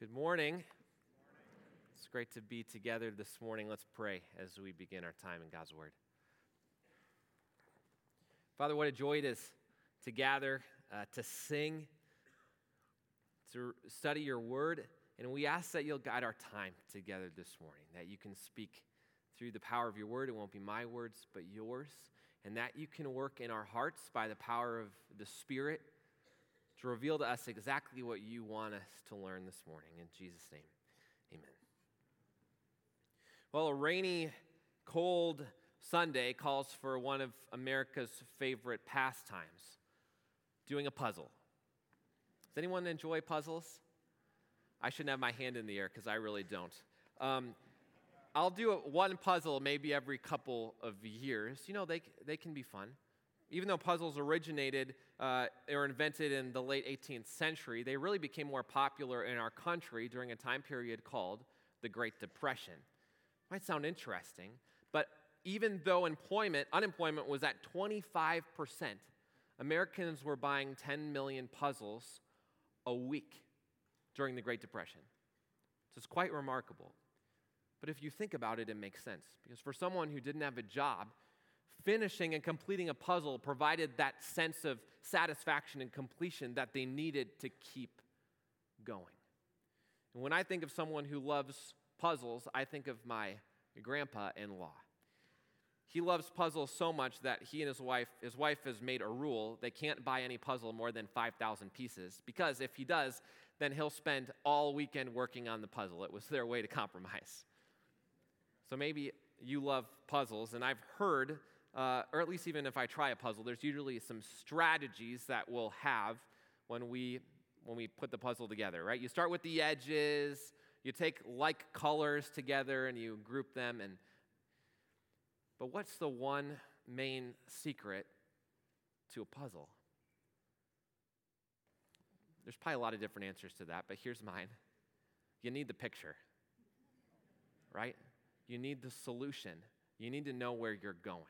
Good morning. It's great to be together this morning. Let's pray as we begin our time in God's Word. Father, what a joy it is to gather, uh, to sing, to study your Word. And we ask that you'll guide our time together this morning, that you can speak through the power of your Word. It won't be my words, but yours. And that you can work in our hearts by the power of the Spirit to reveal to us exactly what you want us to learn this morning. In Jesus' name, amen. Well, a rainy, cold Sunday calls for one of America's favorite pastimes doing a puzzle. Does anyone enjoy puzzles? I shouldn't have my hand in the air because I really don't. Um, I'll do one puzzle maybe every couple of years. You know, they, they can be fun. Even though puzzles originated uh, or invented in the late 18th century, they really became more popular in our country during a time period called the Great Depression. Might sound interesting, but even though employment, unemployment was at 25%, Americans were buying 10 million puzzles a week during the Great Depression. So it's quite remarkable. But if you think about it, it makes sense. Because for someone who didn't have a job, finishing and completing a puzzle provided that sense of satisfaction and completion that they needed to keep going. And when I think of someone who loves puzzles, I think of my grandpa in law. He loves puzzles so much that he and his wife, his wife has made a rule they can't buy any puzzle more than 5,000 pieces because if he does, then he'll spend all weekend working on the puzzle. It was their way to compromise. So maybe you love puzzles, and I've heard uh, or at least even if I try a puzzle, there's usually some strategies that we'll have when we when we put the puzzle together, right? You start with the edges, you take like colors together and you group them and but what's the one main secret to a puzzle? There's probably a lot of different answers to that, but here's mine. You need the picture, right? You need the solution. You need to know where you're going.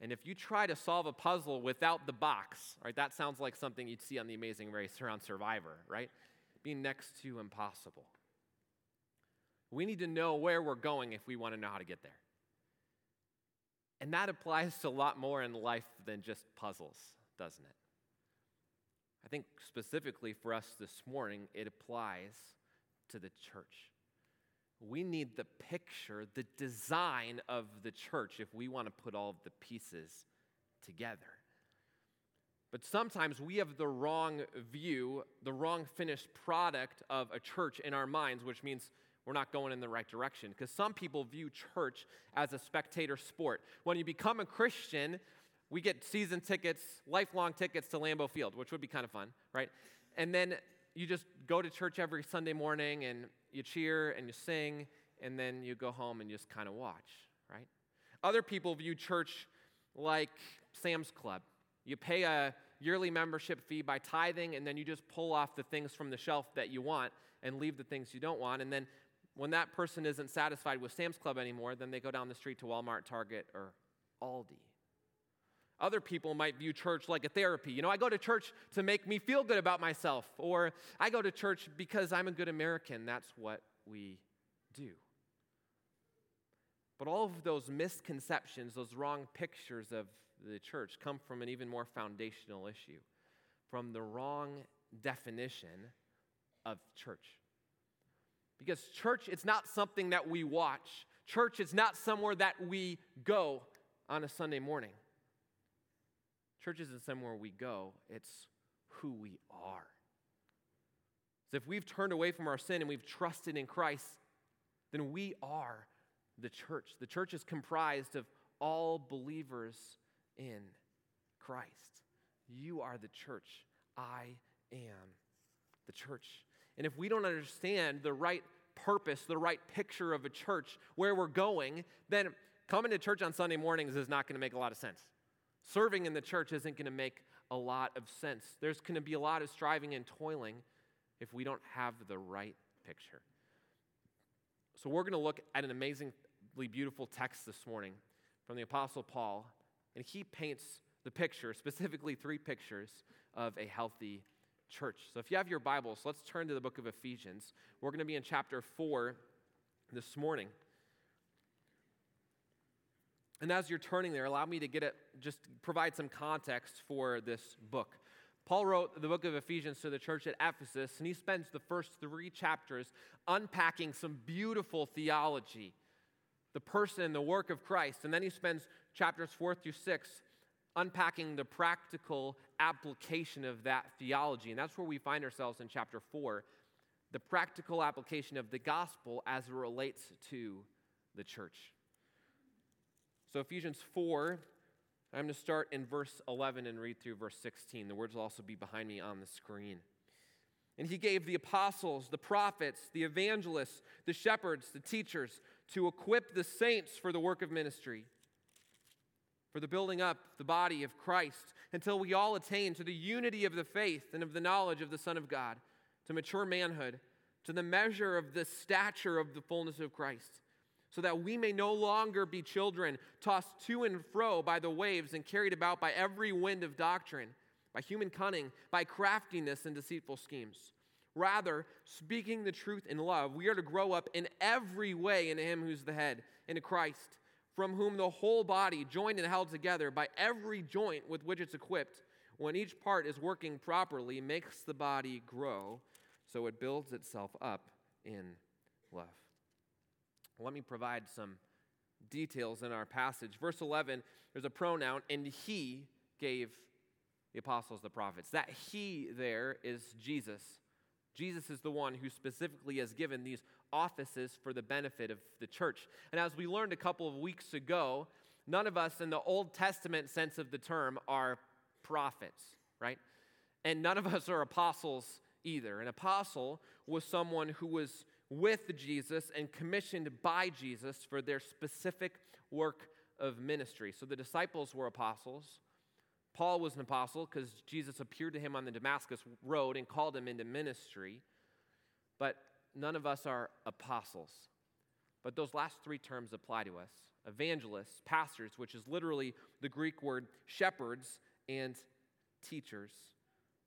And if you try to solve a puzzle without the box, right, that sounds like something you'd see on The Amazing Race or on Survivor, right? Being next to impossible. We need to know where we're going if we want to know how to get there. And that applies to a lot more in life than just puzzles, doesn't it? I think specifically for us this morning, it applies to the church. We need the picture, the design of the church if we want to put all of the pieces together. But sometimes we have the wrong view, the wrong finished product of a church in our minds, which means we're not going in the right direction. Because some people view church as a spectator sport. When you become a Christian, we get season tickets, lifelong tickets to Lambeau Field, which would be kind of fun, right? And then you just go to church every Sunday morning and you cheer and you sing, and then you go home and just kind of watch, right? Other people view church like Sam's Club. You pay a yearly membership fee by tithing, and then you just pull off the things from the shelf that you want and leave the things you don't want. And then when that person isn't satisfied with Sam's Club anymore, then they go down the street to Walmart, Target, or Aldi. Other people might view church like a therapy. You know, I go to church to make me feel good about myself, or I go to church because I'm a good American. That's what we do. But all of those misconceptions, those wrong pictures of the church, come from an even more foundational issue from the wrong definition of church. Because church, it's not something that we watch, church is not somewhere that we go on a Sunday morning. Church isn't somewhere we go, it's who we are. So if we've turned away from our sin and we've trusted in Christ, then we are the church. The church is comprised of all believers in Christ. You are the church. I am the church. And if we don't understand the right purpose, the right picture of a church, where we're going, then coming to church on Sunday mornings is not going to make a lot of sense. Serving in the church isn't going to make a lot of sense. There's going to be a lot of striving and toiling if we don't have the right picture. So, we're going to look at an amazingly beautiful text this morning from the Apostle Paul, and he paints the picture, specifically three pictures, of a healthy church. So if you have your Bibles, let's turn to the book of Ephesians. We're going to be in chapter 4 this morning. And as you're turning there, allow me to get it, just provide some context for this book. Paul wrote the book of Ephesians to the church at Ephesus, and he spends the first three chapters unpacking some beautiful theology, the person and the work of Christ. And then he spends chapters four through six unpacking the practical application of that theology. And that's where we find ourselves in chapter four the practical application of the gospel as it relates to the church. So, Ephesians 4, I'm going to start in verse 11 and read through verse 16. The words will also be behind me on the screen. And he gave the apostles, the prophets, the evangelists, the shepherds, the teachers to equip the saints for the work of ministry, for the building up the body of Christ, until we all attain to the unity of the faith and of the knowledge of the Son of God, to mature manhood, to the measure of the stature of the fullness of Christ so that we may no longer be children tossed to and fro by the waves and carried about by every wind of doctrine, by human cunning, by craftiness and deceitful schemes. Rather, speaking the truth in love, we are to grow up in every way into Him who's the head, into Christ, from whom the whole body, joined and held together by every joint with which it's equipped, when each part is working properly, makes the body grow so it builds itself up in love. Let me provide some details in our passage. Verse 11, there's a pronoun, and he gave the apostles the prophets. That he there is Jesus. Jesus is the one who specifically has given these offices for the benefit of the church. And as we learned a couple of weeks ago, none of us in the Old Testament sense of the term are prophets, right? And none of us are apostles either. An apostle was someone who was with Jesus and commissioned by Jesus for their specific work of ministry. So the disciples were apostles. Paul was an apostle because Jesus appeared to him on the Damascus road and called him into ministry. But none of us are apostles. But those last three terms apply to us evangelists, pastors, which is literally the Greek word shepherds, and teachers,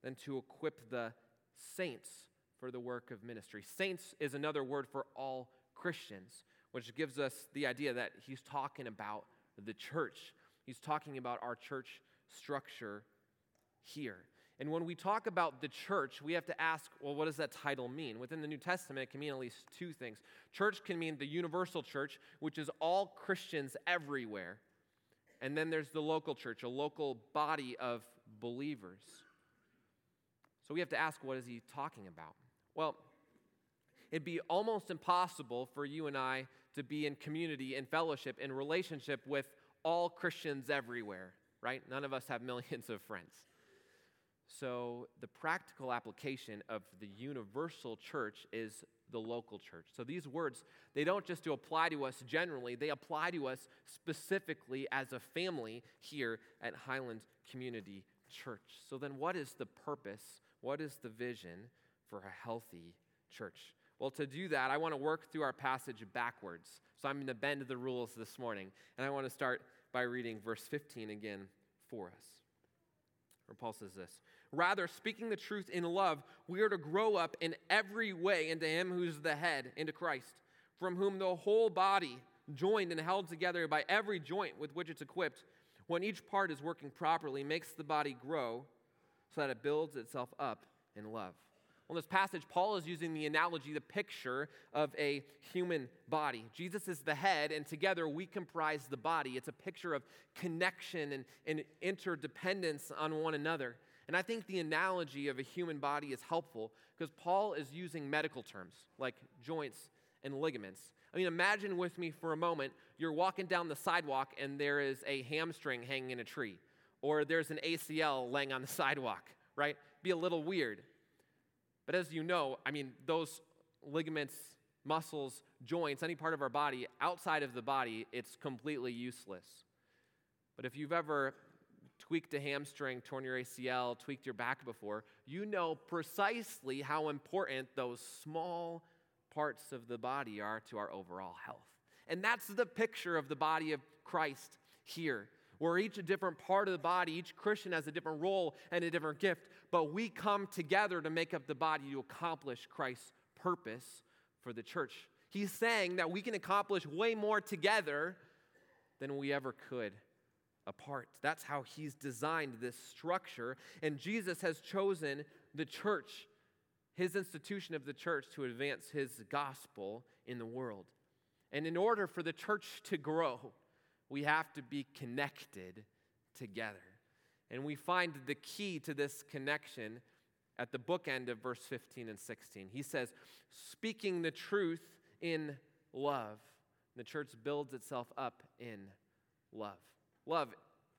then to equip the saints for the work of ministry. Saints is another word for all Christians, which gives us the idea that he's talking about the church. He's talking about our church structure here. And when we talk about the church, we have to ask, well, what does that title mean? Within the New Testament, it can mean at least two things. Church can mean the universal church, which is all Christians everywhere. And then there's the local church, a local body of believers. So we have to ask, what is he talking about? Well, it'd be almost impossible for you and I to be in community and fellowship and relationship with all Christians everywhere, right? None of us have millions of friends. So, the practical application of the universal church is the local church. So, these words, they don't just to apply to us generally, they apply to us specifically as a family here at Highland Community Church. So, then what is the purpose? What is the vision for a healthy church? Well, to do that, I want to work through our passage backwards. So I'm going to bend the rules this morning. And I want to start by reading verse 15 again for us. Where Paul says this Rather, speaking the truth in love, we are to grow up in every way into Him who's the head, into Christ, from whom the whole body, joined and held together by every joint with which it's equipped, when each part is working properly, makes the body grow so that it builds itself up in love. In this passage, Paul is using the analogy, the picture of a human body. Jesus is the head, and together we comprise the body. It's a picture of connection and, and interdependence on one another. And I think the analogy of a human body is helpful because Paul is using medical terms like joints and ligaments. I mean, imagine with me for a moment you're walking down the sidewalk and there is a hamstring hanging in a tree, or there's an ACL laying on the sidewalk, right? Be a little weird. But as you know, I mean, those ligaments, muscles, joints, any part of our body, outside of the body, it's completely useless. But if you've ever tweaked a hamstring, torn your ACL, tweaked your back before, you know precisely how important those small parts of the body are to our overall health. And that's the picture of the body of Christ here where each a different part of the body, each Christian has a different role and a different gift, but we come together to make up the body to accomplish Christ's purpose for the church. He's saying that we can accomplish way more together than we ever could apart. That's how he's designed this structure. And Jesus has chosen the church, his institution of the church, to advance his gospel in the world. And in order for the church to grow, we have to be connected together. And we find the key to this connection at the bookend of verse 15 and 16. He says, speaking the truth in love. The church builds itself up in love. Love,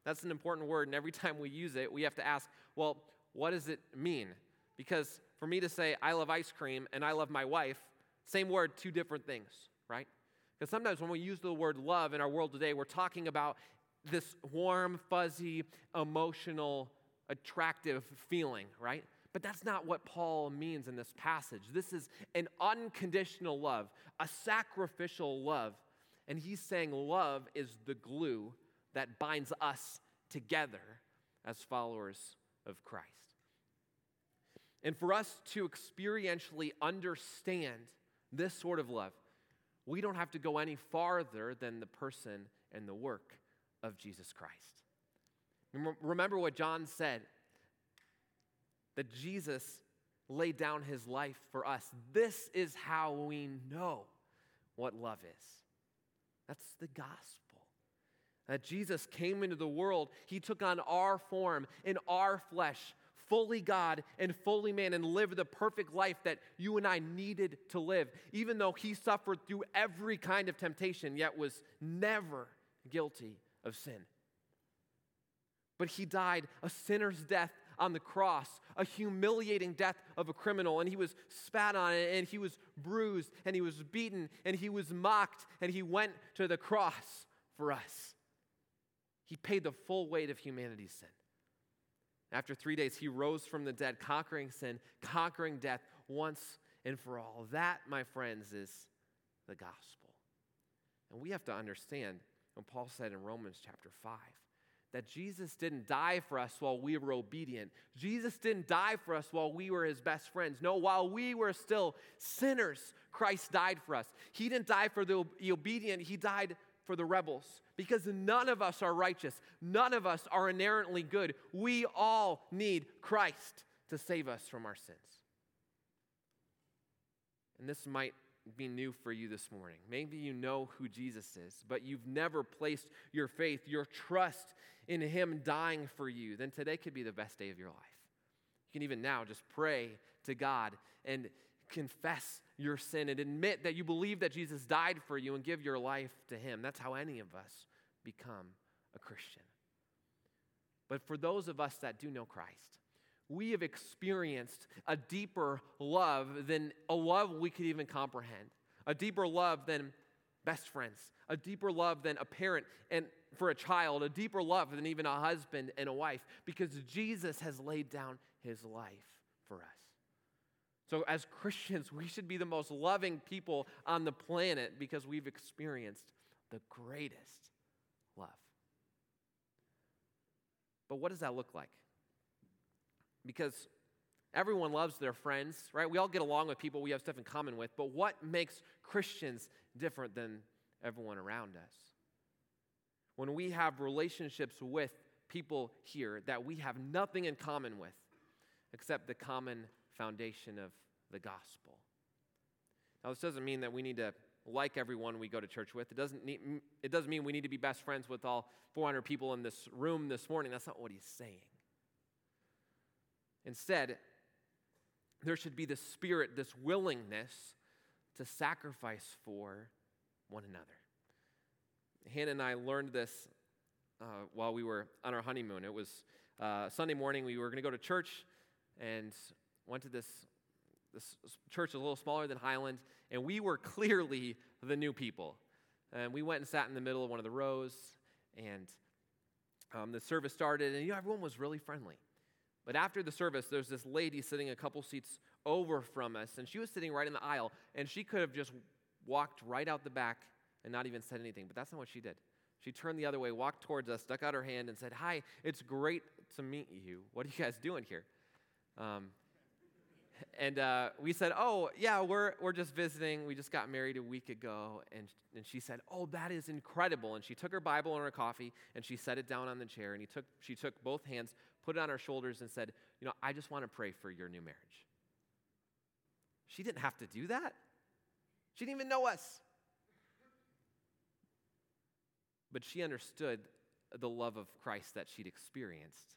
that's an important word, and every time we use it, we have to ask, well, what does it mean? Because for me to say, I love ice cream and I love my wife, same word, two different things, right? Because sometimes when we use the word love in our world today, we're talking about this warm, fuzzy, emotional, attractive feeling, right? But that's not what Paul means in this passage. This is an unconditional love, a sacrificial love. And he's saying love is the glue that binds us together as followers of Christ. And for us to experientially understand this sort of love, we don't have to go any farther than the person and the work of Jesus Christ. Remember what John said that Jesus laid down his life for us. This is how we know what love is. That's the gospel that Jesus came into the world. He took on our form in our flesh, fully God and fully man, and lived the perfect life that you and I needed to live. Even though he suffered through every kind of temptation, yet was never guilty of sin. But he died a sinner's death on the cross, a humiliating death of a criminal. And he was spat on, and he was bruised, and he was beaten, and he was mocked, and he went to the cross for us. He paid the full weight of humanity's sin. After three days, he rose from the dead, conquering sin, conquering death once and for all. That, my friends, is the gospel. And we have to understand what Paul said in Romans chapter 5 that Jesus didn't die for us while we were obedient. Jesus didn't die for us while we were his best friends. No, while we were still sinners, Christ died for us. He didn't die for the obedient, he died for the rebels because none of us are righteous. None of us are inherently good. We all need Christ to save us from our sins. And this might be new for you this morning. Maybe you know who Jesus is, but you've never placed your faith, your trust in Him dying for you. Then today could be the best day of your life. You can even now just pray to God and confess your sin and admit that you believe that Jesus died for you and give your life to Him. That's how any of us become a Christian. But for those of us that do know Christ, we have experienced a deeper love than a love we could even comprehend, a deeper love than best friends, a deeper love than a parent and for a child, a deeper love than even a husband and a wife, because Jesus has laid down his life for us. So, as Christians, we should be the most loving people on the planet because we've experienced the greatest love. But what does that look like? Because everyone loves their friends, right? We all get along with people we have stuff in common with, but what makes Christians different than everyone around us? When we have relationships with people here that we have nothing in common with except the common foundation of the gospel. Now, this doesn't mean that we need to like everyone we go to church with. It doesn't, need, it doesn't mean we need to be best friends with all 400 people in this room this morning. That's not what he's saying. Instead, there should be this spirit, this willingness to sacrifice for one another. Hannah and I learned this uh, while we were on our honeymoon. It was uh, Sunday morning. We were going to go to church and went to this this church a little smaller than Highland, and we were clearly the new people. And we went and sat in the middle of one of the rows, and um, the service started, and you know, everyone was really friendly. But after the service, there's this lady sitting a couple seats over from us, and she was sitting right in the aisle, and she could have just walked right out the back and not even said anything, but that's not what she did. She turned the other way, walked towards us, stuck out her hand, and said, Hi, it's great to meet you. What are you guys doing here? Um, and uh, we said, Oh, yeah, we're, we're just visiting. We just got married a week ago. And, and she said, Oh, that is incredible. And she took her Bible and her coffee and she set it down on the chair. And he took, she took both hands, put it on her shoulders, and said, You know, I just want to pray for your new marriage. She didn't have to do that. She didn't even know us. But she understood the love of Christ that she'd experienced.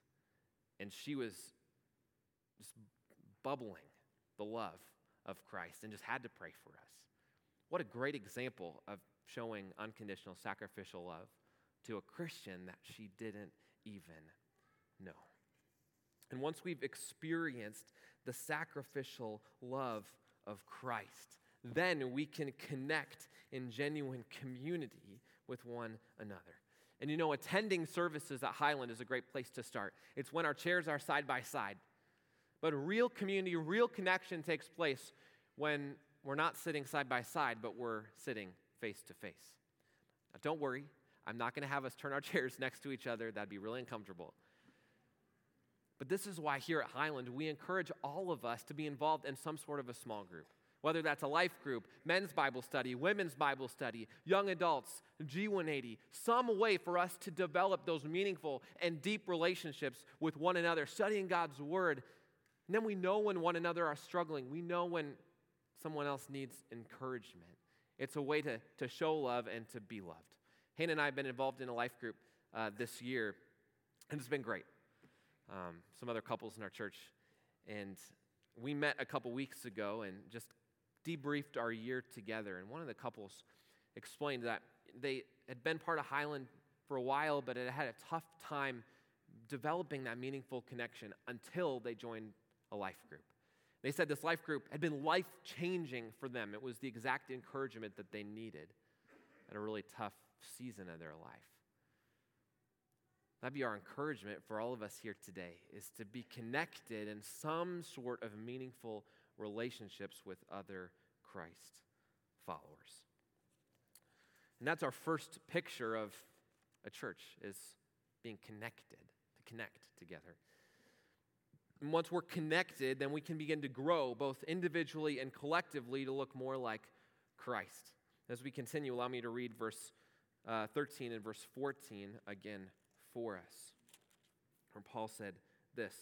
And she was just bubbling the love of Christ and just had to pray for us. What a great example of showing unconditional sacrificial love to a Christian that she didn't even know. And once we've experienced the sacrificial love of Christ, then we can connect in genuine community with one another. And you know, attending services at Highland is a great place to start. It's when our chairs are side by side. But real community, real connection takes place when we're not sitting side by side, but we're sitting face to face. Now, don't worry, I'm not going to have us turn our chairs next to each other. That'd be really uncomfortable. But this is why here at Highland, we encourage all of us to be involved in some sort of a small group. Whether that's a life group, men's Bible study, women's Bible study, young adults, G180, some way for us to develop those meaningful and deep relationships with one another, studying God's Word and then we know when one another are struggling. We know when someone else needs encouragement. It's a way to, to show love and to be loved. Hannah and I have been involved in a life group uh, this year, and it's been great. Um, some other couples in our church, and we met a couple weeks ago and just debriefed our year together. And one of the couples explained that they had been part of Highland for a while, but it had a tough time developing that meaningful connection until they joined a life group. They said this life group had been life changing for them. It was the exact encouragement that they needed at a really tough season of their life. That'd be our encouragement for all of us here today is to be connected in some sort of meaningful relationships with other Christ followers. And that's our first picture of a church is being connected, to connect together. And once we're connected, then we can begin to grow both individually and collectively to look more like Christ. As we continue, allow me to read verse uh, 13 and verse 14 again for us. Where Paul said this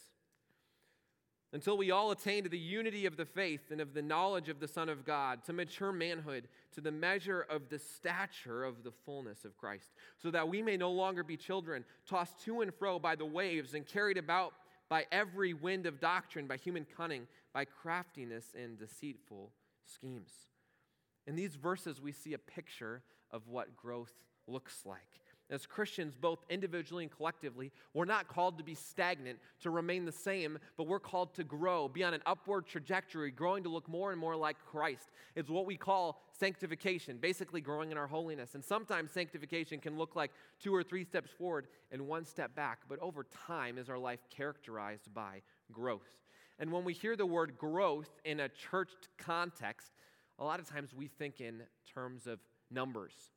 Until we all attain to the unity of the faith and of the knowledge of the Son of God, to mature manhood, to the measure of the stature of the fullness of Christ, so that we may no longer be children, tossed to and fro by the waves and carried about by every wind of doctrine, by human cunning, by craftiness and deceitful schemes. In these verses, we see a picture of what growth looks like. As Christians, both individually and collectively, we're not called to be stagnant, to remain the same, but we're called to grow, be on an upward trajectory, growing to look more and more like Christ. It's what we call sanctification, basically growing in our holiness. And sometimes sanctification can look like two or three steps forward and one step back, but over time is our life characterized by growth. And when we hear the word growth in a church context, a lot of times we think in terms of numbers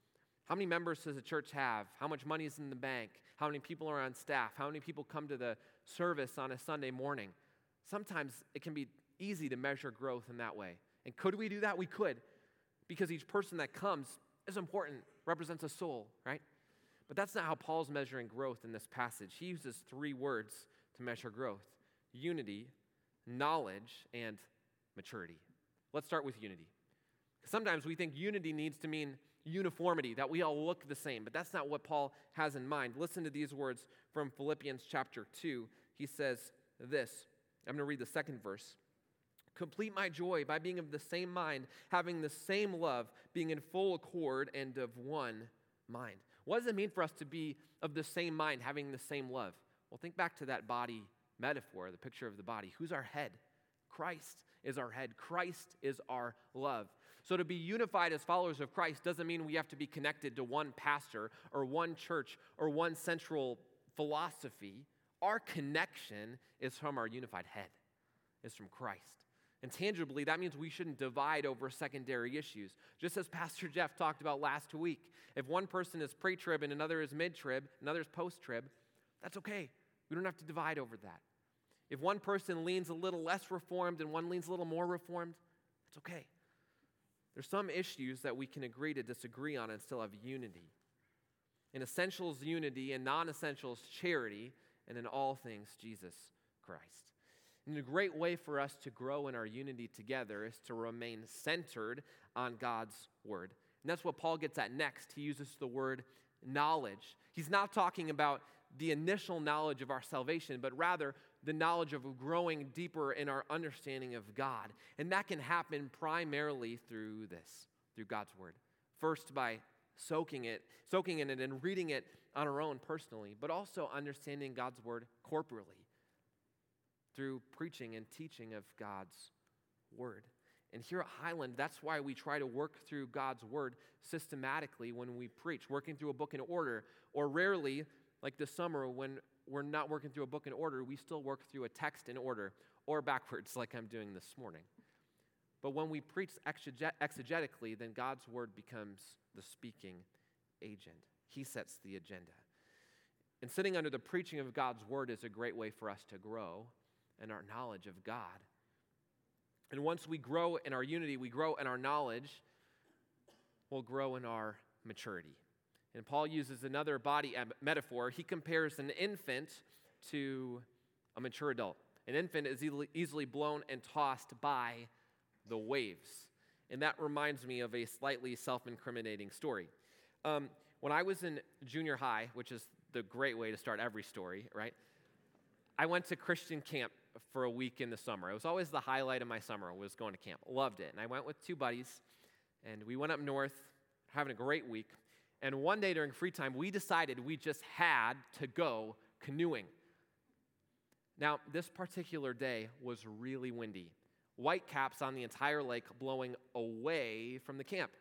how many members does a church have? How much money is in the bank? How many people are on staff? How many people come to the service on a Sunday morning? Sometimes it can be easy to measure growth in that way. And could we do that? We could, because each person that comes is important, represents a soul, right? But that's not how Paul's measuring growth in this passage. He uses three words to measure growth unity, knowledge, and maturity. Let's start with unity. Sometimes we think unity needs to mean uniformity, that we all look the same. But that's not what Paul has in mind. Listen to these words from Philippians chapter 2. He says this I'm going to read the second verse. Complete my joy by being of the same mind, having the same love, being in full accord and of one mind. What does it mean for us to be of the same mind, having the same love? Well, think back to that body metaphor, the picture of the body. Who's our head? Christ is our head. Christ is our love. So, to be unified as followers of Christ doesn't mean we have to be connected to one pastor or one church or one central philosophy. Our connection is from our unified head, is from Christ. And tangibly, that means we shouldn't divide over secondary issues. Just as Pastor Jeff talked about last week. If one person is pre trib and another is mid trib, another is post trib, that's okay. We don't have to divide over that. If one person leans a little less reformed and one leans a little more reformed, it's okay. There's some issues that we can agree to disagree on and still have unity. In essentials, unity, and non essentials, charity, and in all things, Jesus Christ. And a great way for us to grow in our unity together is to remain centered on God's word. And that's what Paul gets at next. He uses the word knowledge. He's not talking about the initial knowledge of our salvation, but rather the knowledge of growing deeper in our understanding of God. And that can happen primarily through this, through God's word. First, by soaking it, soaking in it and reading it on our own personally, but also understanding God's word corporally through preaching and teaching of God's word. And here at Highland, that's why we try to work through God's word systematically when we preach, working through a book in order, or rarely, like this summer, when we're not working through a book in order, we still work through a text in order, or backwards, like I'm doing this morning. But when we preach exegetically, then God's word becomes the speaking agent. He sets the agenda. And sitting under the preaching of God's word is a great way for us to grow in our knowledge of God. And once we grow in our unity, we grow in our knowledge, we'll grow in our maturity. And Paul uses another body metaphor. He compares an infant to a mature adult. An infant is easily blown and tossed by the waves. And that reminds me of a slightly self incriminating story. Um, when I was in junior high, which is the great way to start every story, right? I went to Christian camp for a week in the summer. It was always the highlight of my summer was going to camp. Loved it. And I went with two buddies, and we went up north, having a great week. And one day during free time, we decided we just had to go canoeing. Now, this particular day was really windy. White caps on the entire lake blowing away from the camp.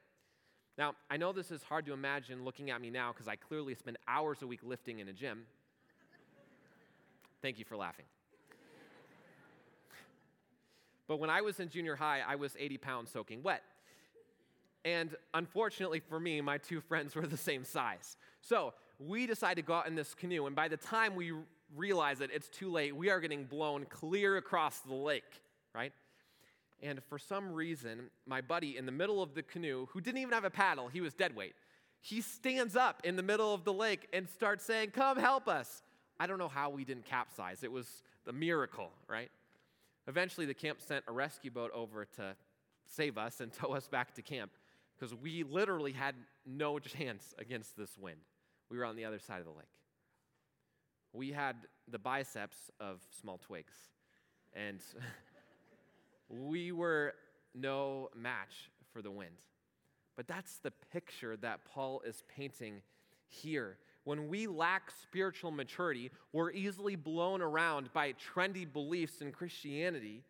Now, I know this is hard to imagine looking at me now because I clearly spend hours a week lifting in a gym. Thank you for laughing. But when I was in junior high, I was 80 pounds soaking wet. And unfortunately for me, my two friends were the same size. So we decided to go out in this canoe, and by the time we realize that it's too late, we are getting blown clear across the lake, right? And for some reason, my buddy in the middle of the canoe, who didn't even have a paddle, he was dead weight, he stands up in the middle of the lake and starts saying, Come help us. I don't know how we didn't capsize. It was the miracle, right? Eventually, the camp sent a rescue boat over to save us and tow us back to camp because we literally had no chance against this wind. We were on the other side of the lake. We had the biceps of small twigs, and we were no match for the wind. But that's the picture that Paul is painting here. When we lack spiritual maturity, we're easily blown around by trendy beliefs in Christianity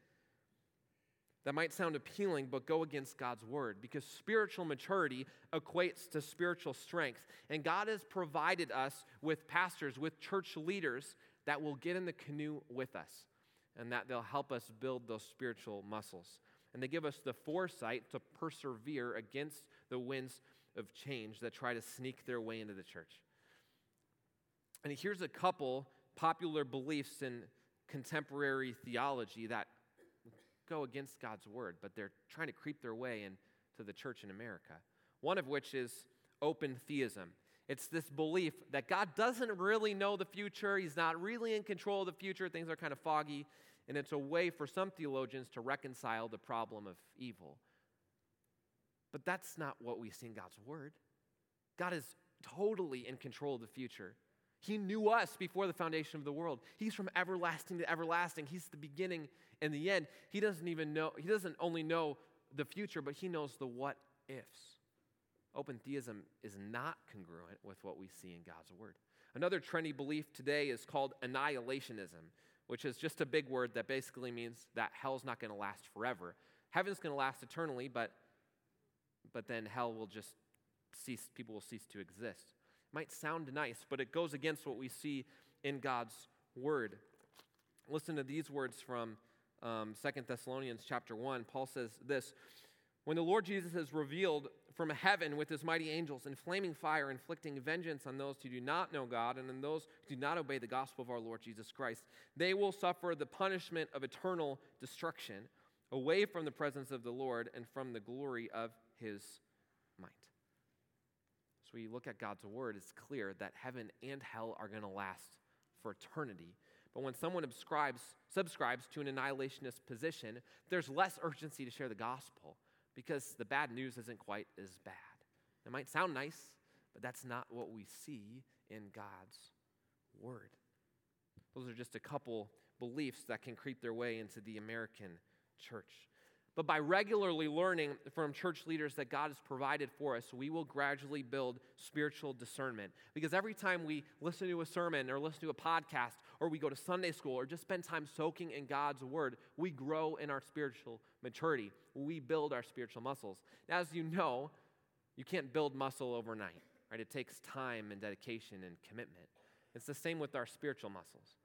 that might sound appealing, but go against God's word because spiritual maturity equates to spiritual strength. And God has provided us with pastors, with church leaders that will get in the canoe with us and that they'll help us build those spiritual muscles. And they give us the foresight to persevere against the winds of change that try to sneak their way into the church. And here's a couple popular beliefs in contemporary theology that go against God's word, but they're trying to creep their way into the church in America. One of which is open theism. It's this belief that God doesn't really know the future, He's not really in control of the future, things are kind of foggy, and it's a way for some theologians to reconcile the problem of evil. But that's not what we see in God's word. God is totally in control of the future. He knew us before the foundation of the world. He's from everlasting to everlasting. He's the beginning and the end. He doesn't even know, he doesn't only know the future, but he knows the what ifs. Open theism is not congruent with what we see in God's word. Another trendy belief today is called annihilationism, which is just a big word that basically means that hell's not going to last forever. Heaven's going to last eternally, but, but then hell will just cease, people will cease to exist might sound nice, but it goes against what we see in God's word. Listen to these words from um, 2 Thessalonians chapter 1. Paul says this When the Lord Jesus is revealed from heaven with his mighty angels in flaming fire, inflicting vengeance on those who do not know God and on those who do not obey the gospel of our Lord Jesus Christ, they will suffer the punishment of eternal destruction away from the presence of the Lord and from the glory of his might. We look at God's word, it's clear that heaven and hell are going to last for eternity. But when someone subscribes, subscribes to an annihilationist position, there's less urgency to share the gospel because the bad news isn't quite as bad. It might sound nice, but that's not what we see in God's word. Those are just a couple beliefs that can creep their way into the American church. But by regularly learning from church leaders that God has provided for us, we will gradually build spiritual discernment. Because every time we listen to a sermon or listen to a podcast or we go to Sunday school or just spend time soaking in God's word, we grow in our spiritual maturity. We build our spiritual muscles. Now, as you know, you can't build muscle overnight, right? It takes time and dedication and commitment. It's the same with our spiritual muscles.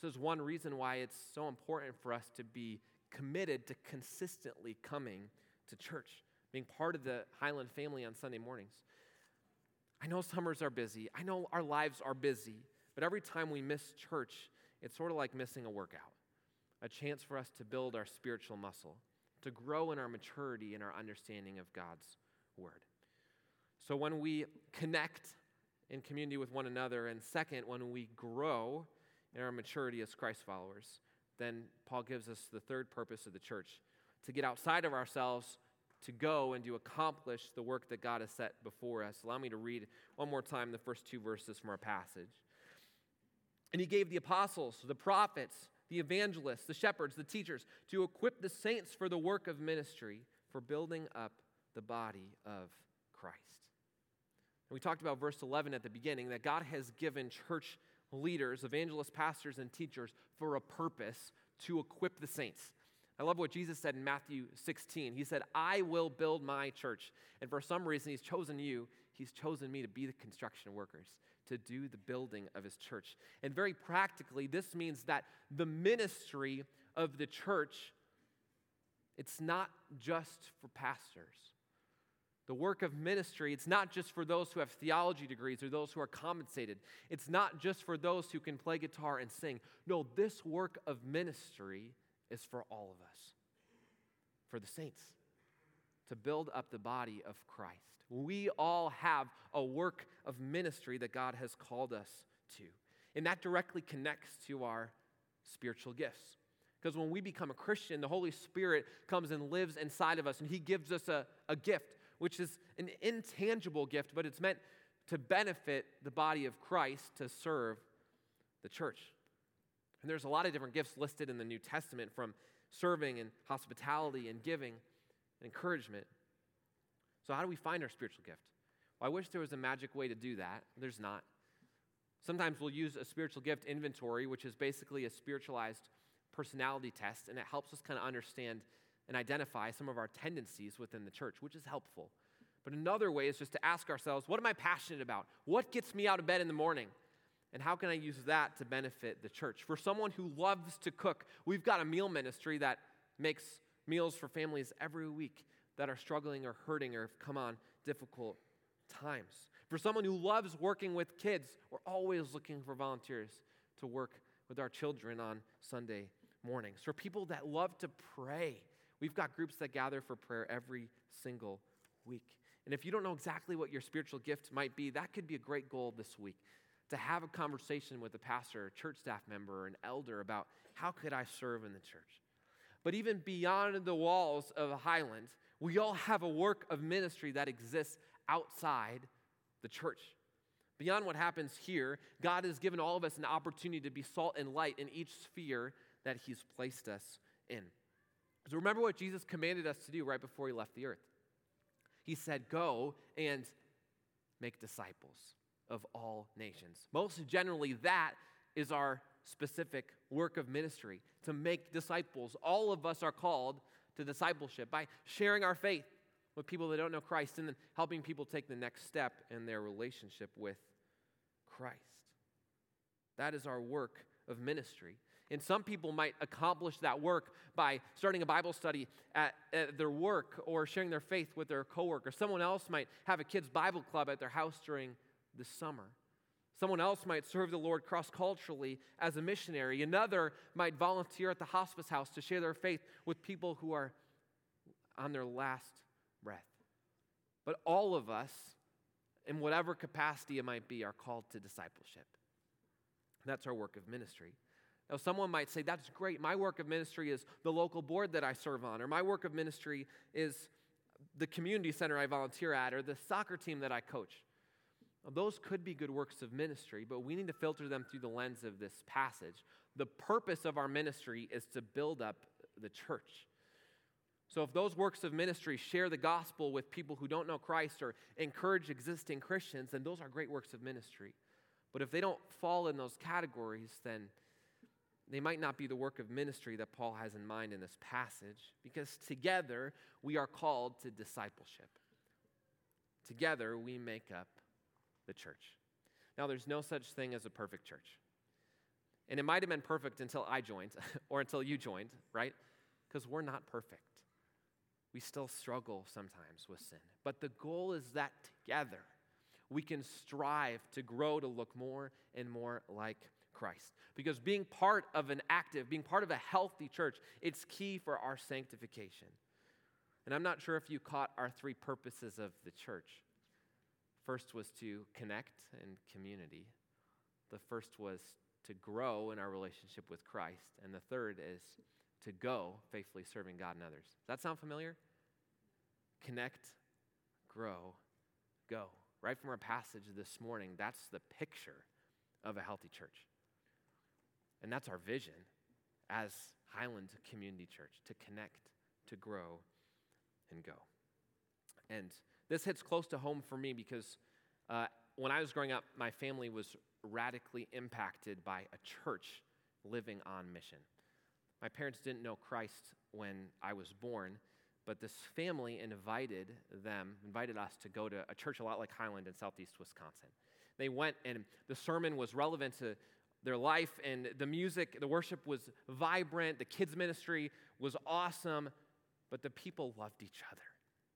So, there's one reason why it's so important for us to be committed to consistently coming to church, being part of the Highland family on Sunday mornings. I know summers are busy. I know our lives are busy. But every time we miss church, it's sort of like missing a workout, a chance for us to build our spiritual muscle, to grow in our maturity and our understanding of God's word. So when we connect in community with one another, and second, when we grow in our maturity as Christ followers, then Paul gives us the third purpose of the church to get outside of ourselves, to go and to accomplish the work that God has set before us. Allow me to read one more time the first two verses from our passage. And he gave the apostles, the prophets, the evangelists, the shepherds, the teachers to equip the saints for the work of ministry, for building up the body of Christ. And we talked about verse 11 at the beginning that God has given church leaders, evangelists, pastors, and teachers for a purpose to equip the saints. I love what Jesus said in Matthew 16. He said, I will build my church. And for some reason, He's chosen you. He's chosen me to be the construction workers, to do the building of His church. And very practically, this means that the ministry of the church, it's not just for pastors. The work of ministry, it's not just for those who have theology degrees or those who are compensated. It's not just for those who can play guitar and sing. No, this work of ministry is for all of us, for the saints, to build up the body of Christ. We all have a work of ministry that God has called us to. And that directly connects to our spiritual gifts. Because when we become a Christian, the Holy Spirit comes and lives inside of us, and He gives us a, a gift which is an intangible gift, but it's meant to benefit the body of Christ to serve the church. And there's a lot of different gifts listed in the New Testament from serving and hospitality and giving and encouragement. So, how do we find our spiritual gift? Well, I wish there was a magic way to do that. There's not. Sometimes we'll use a spiritual gift inventory, which is basically a spiritualized personality test, and it helps us kind of understand and identify some of our tendencies within the church, which is helpful. But another way is just to ask ourselves, what am I passionate about? What gets me out of bed in the morning? And how can I use that to benefit the church? For someone who loves to cook, we've got a meal ministry that makes meals for families every week that are struggling or hurting or have come on difficult times. For someone who loves working with kids, we're always looking for volunteers to work with our children on Sunday mornings. For people that love to pray, We've got groups that gather for prayer every single week. And if you don't know exactly what your spiritual gift might be, that could be a great goal this week to have a conversation with a pastor, a church staff member, or an elder about how could I serve in the church. But even beyond the walls of Highland, we all have a work of ministry that exists outside the church. Beyond what happens here, God has given all of us an opportunity to be salt and light in each sphere that He's placed us in. So remember what Jesus commanded us to do right before he left the earth. He said, Go and make disciples of all nations. Most generally, that is our specific work of ministry to make disciples. All of us are called to discipleship by sharing our faith with people that don't know Christ and then helping people take the next step in their relationship with Christ. That is our work of ministry. And some people might accomplish that work by starting a Bible study at, at, their work or sharing their faith with their coworker. Someone else might have a kids' Bible club at their house during the summer. Someone else might serve the Lord cross culturally as a missionary. Another might volunteer at the hospice house to share their faith with people who are on their last breath. But all of us, in whatever capacity it might be, are called to discipleship. That's our work of ministry. Now, someone might say, That's great. My work of ministry is the local board that I serve on, or my work of ministry is the community center I volunteer at, or the soccer team that I coach. Well, those could be good works of ministry, but we need to filter them through the lens of this passage. The purpose of our ministry is to build up the church. So, if those works of ministry share the gospel with people who don't know Christ or encourage existing Christians, then those are great works of ministry. But if they don't fall in those categories, then they might not be the work of ministry that Paul has in mind in this passage, because together we are called to discipleship. Together we make up the church. Now, there's no such thing as a perfect church. And it might have been perfect until I joined or until you joined, right? Because we're not perfect. We still struggle sometimes with sin. But the goal is that together we can strive to grow to look more and more like Christ. Because being part of an active, being part of a healthy church, it's key for our sanctification. And I'm not sure if you caught our three purposes of the church. First was to connect and community. The first was to grow in our relationship with Christ. And the third is to go faithfully serving God and others. Does that sound familiar? Connect, grow, go. Right from our passage this morning, that's the picture of a healthy church. And that's our vision as Highland Community Church to connect, to grow, and go. And this hits close to home for me because uh, when I was growing up, my family was radically impacted by a church living on mission. My parents didn't know Christ when I was born, but this family invited them, invited us to go to a church a lot like Highland in southeast Wisconsin. They went, and the sermon was relevant to their life, and the music, the worship was vibrant, the kids' ministry was awesome, but the people loved each other,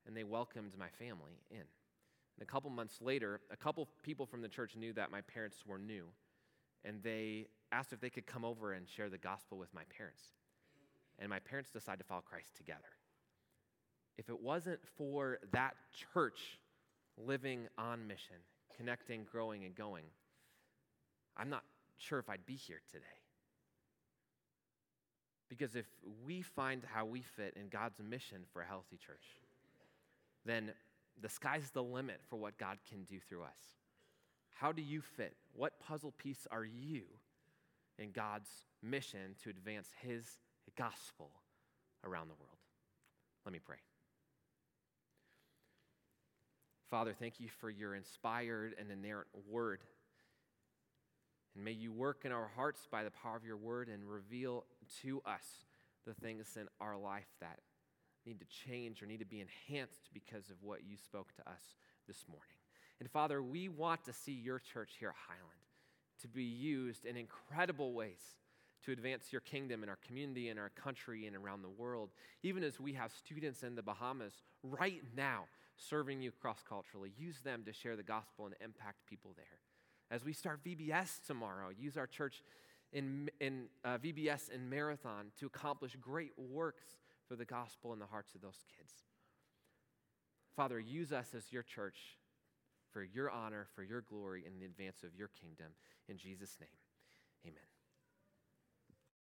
and they welcomed my family in. And a couple months later, a couple people from the church knew that my parents were new, and they asked if they could come over and share the gospel with my parents. And my parents decided to follow Christ together. If it wasn't for that church living on mission, connecting, growing, and going, I'm not sure if I'd be here today. Because if we find how we fit in God's mission for a healthy church, then the sky's the limit for what God can do through us. How do you fit? What puzzle piece are you in God's mission to advance His gospel around the world? Let me pray. Father, thank you for your inspired and inerrant word. And may you work in our hearts by the power of your word and reveal to us the things in our life that need to change or need to be enhanced because of what you spoke to us this morning. And Father, we want to see your church here at Highland to be used in incredible ways to advance your kingdom in our community, in our country, and around the world. Even as we have students in the Bahamas right now serving you cross culturally, use them to share the gospel and impact people there. As we start VBS tomorrow, use our church in, in uh, VBS and Marathon to accomplish great works for the gospel in the hearts of those kids. Father, use us as your church for your honor, for your glory, in the advance of your kingdom. In Jesus' name, amen.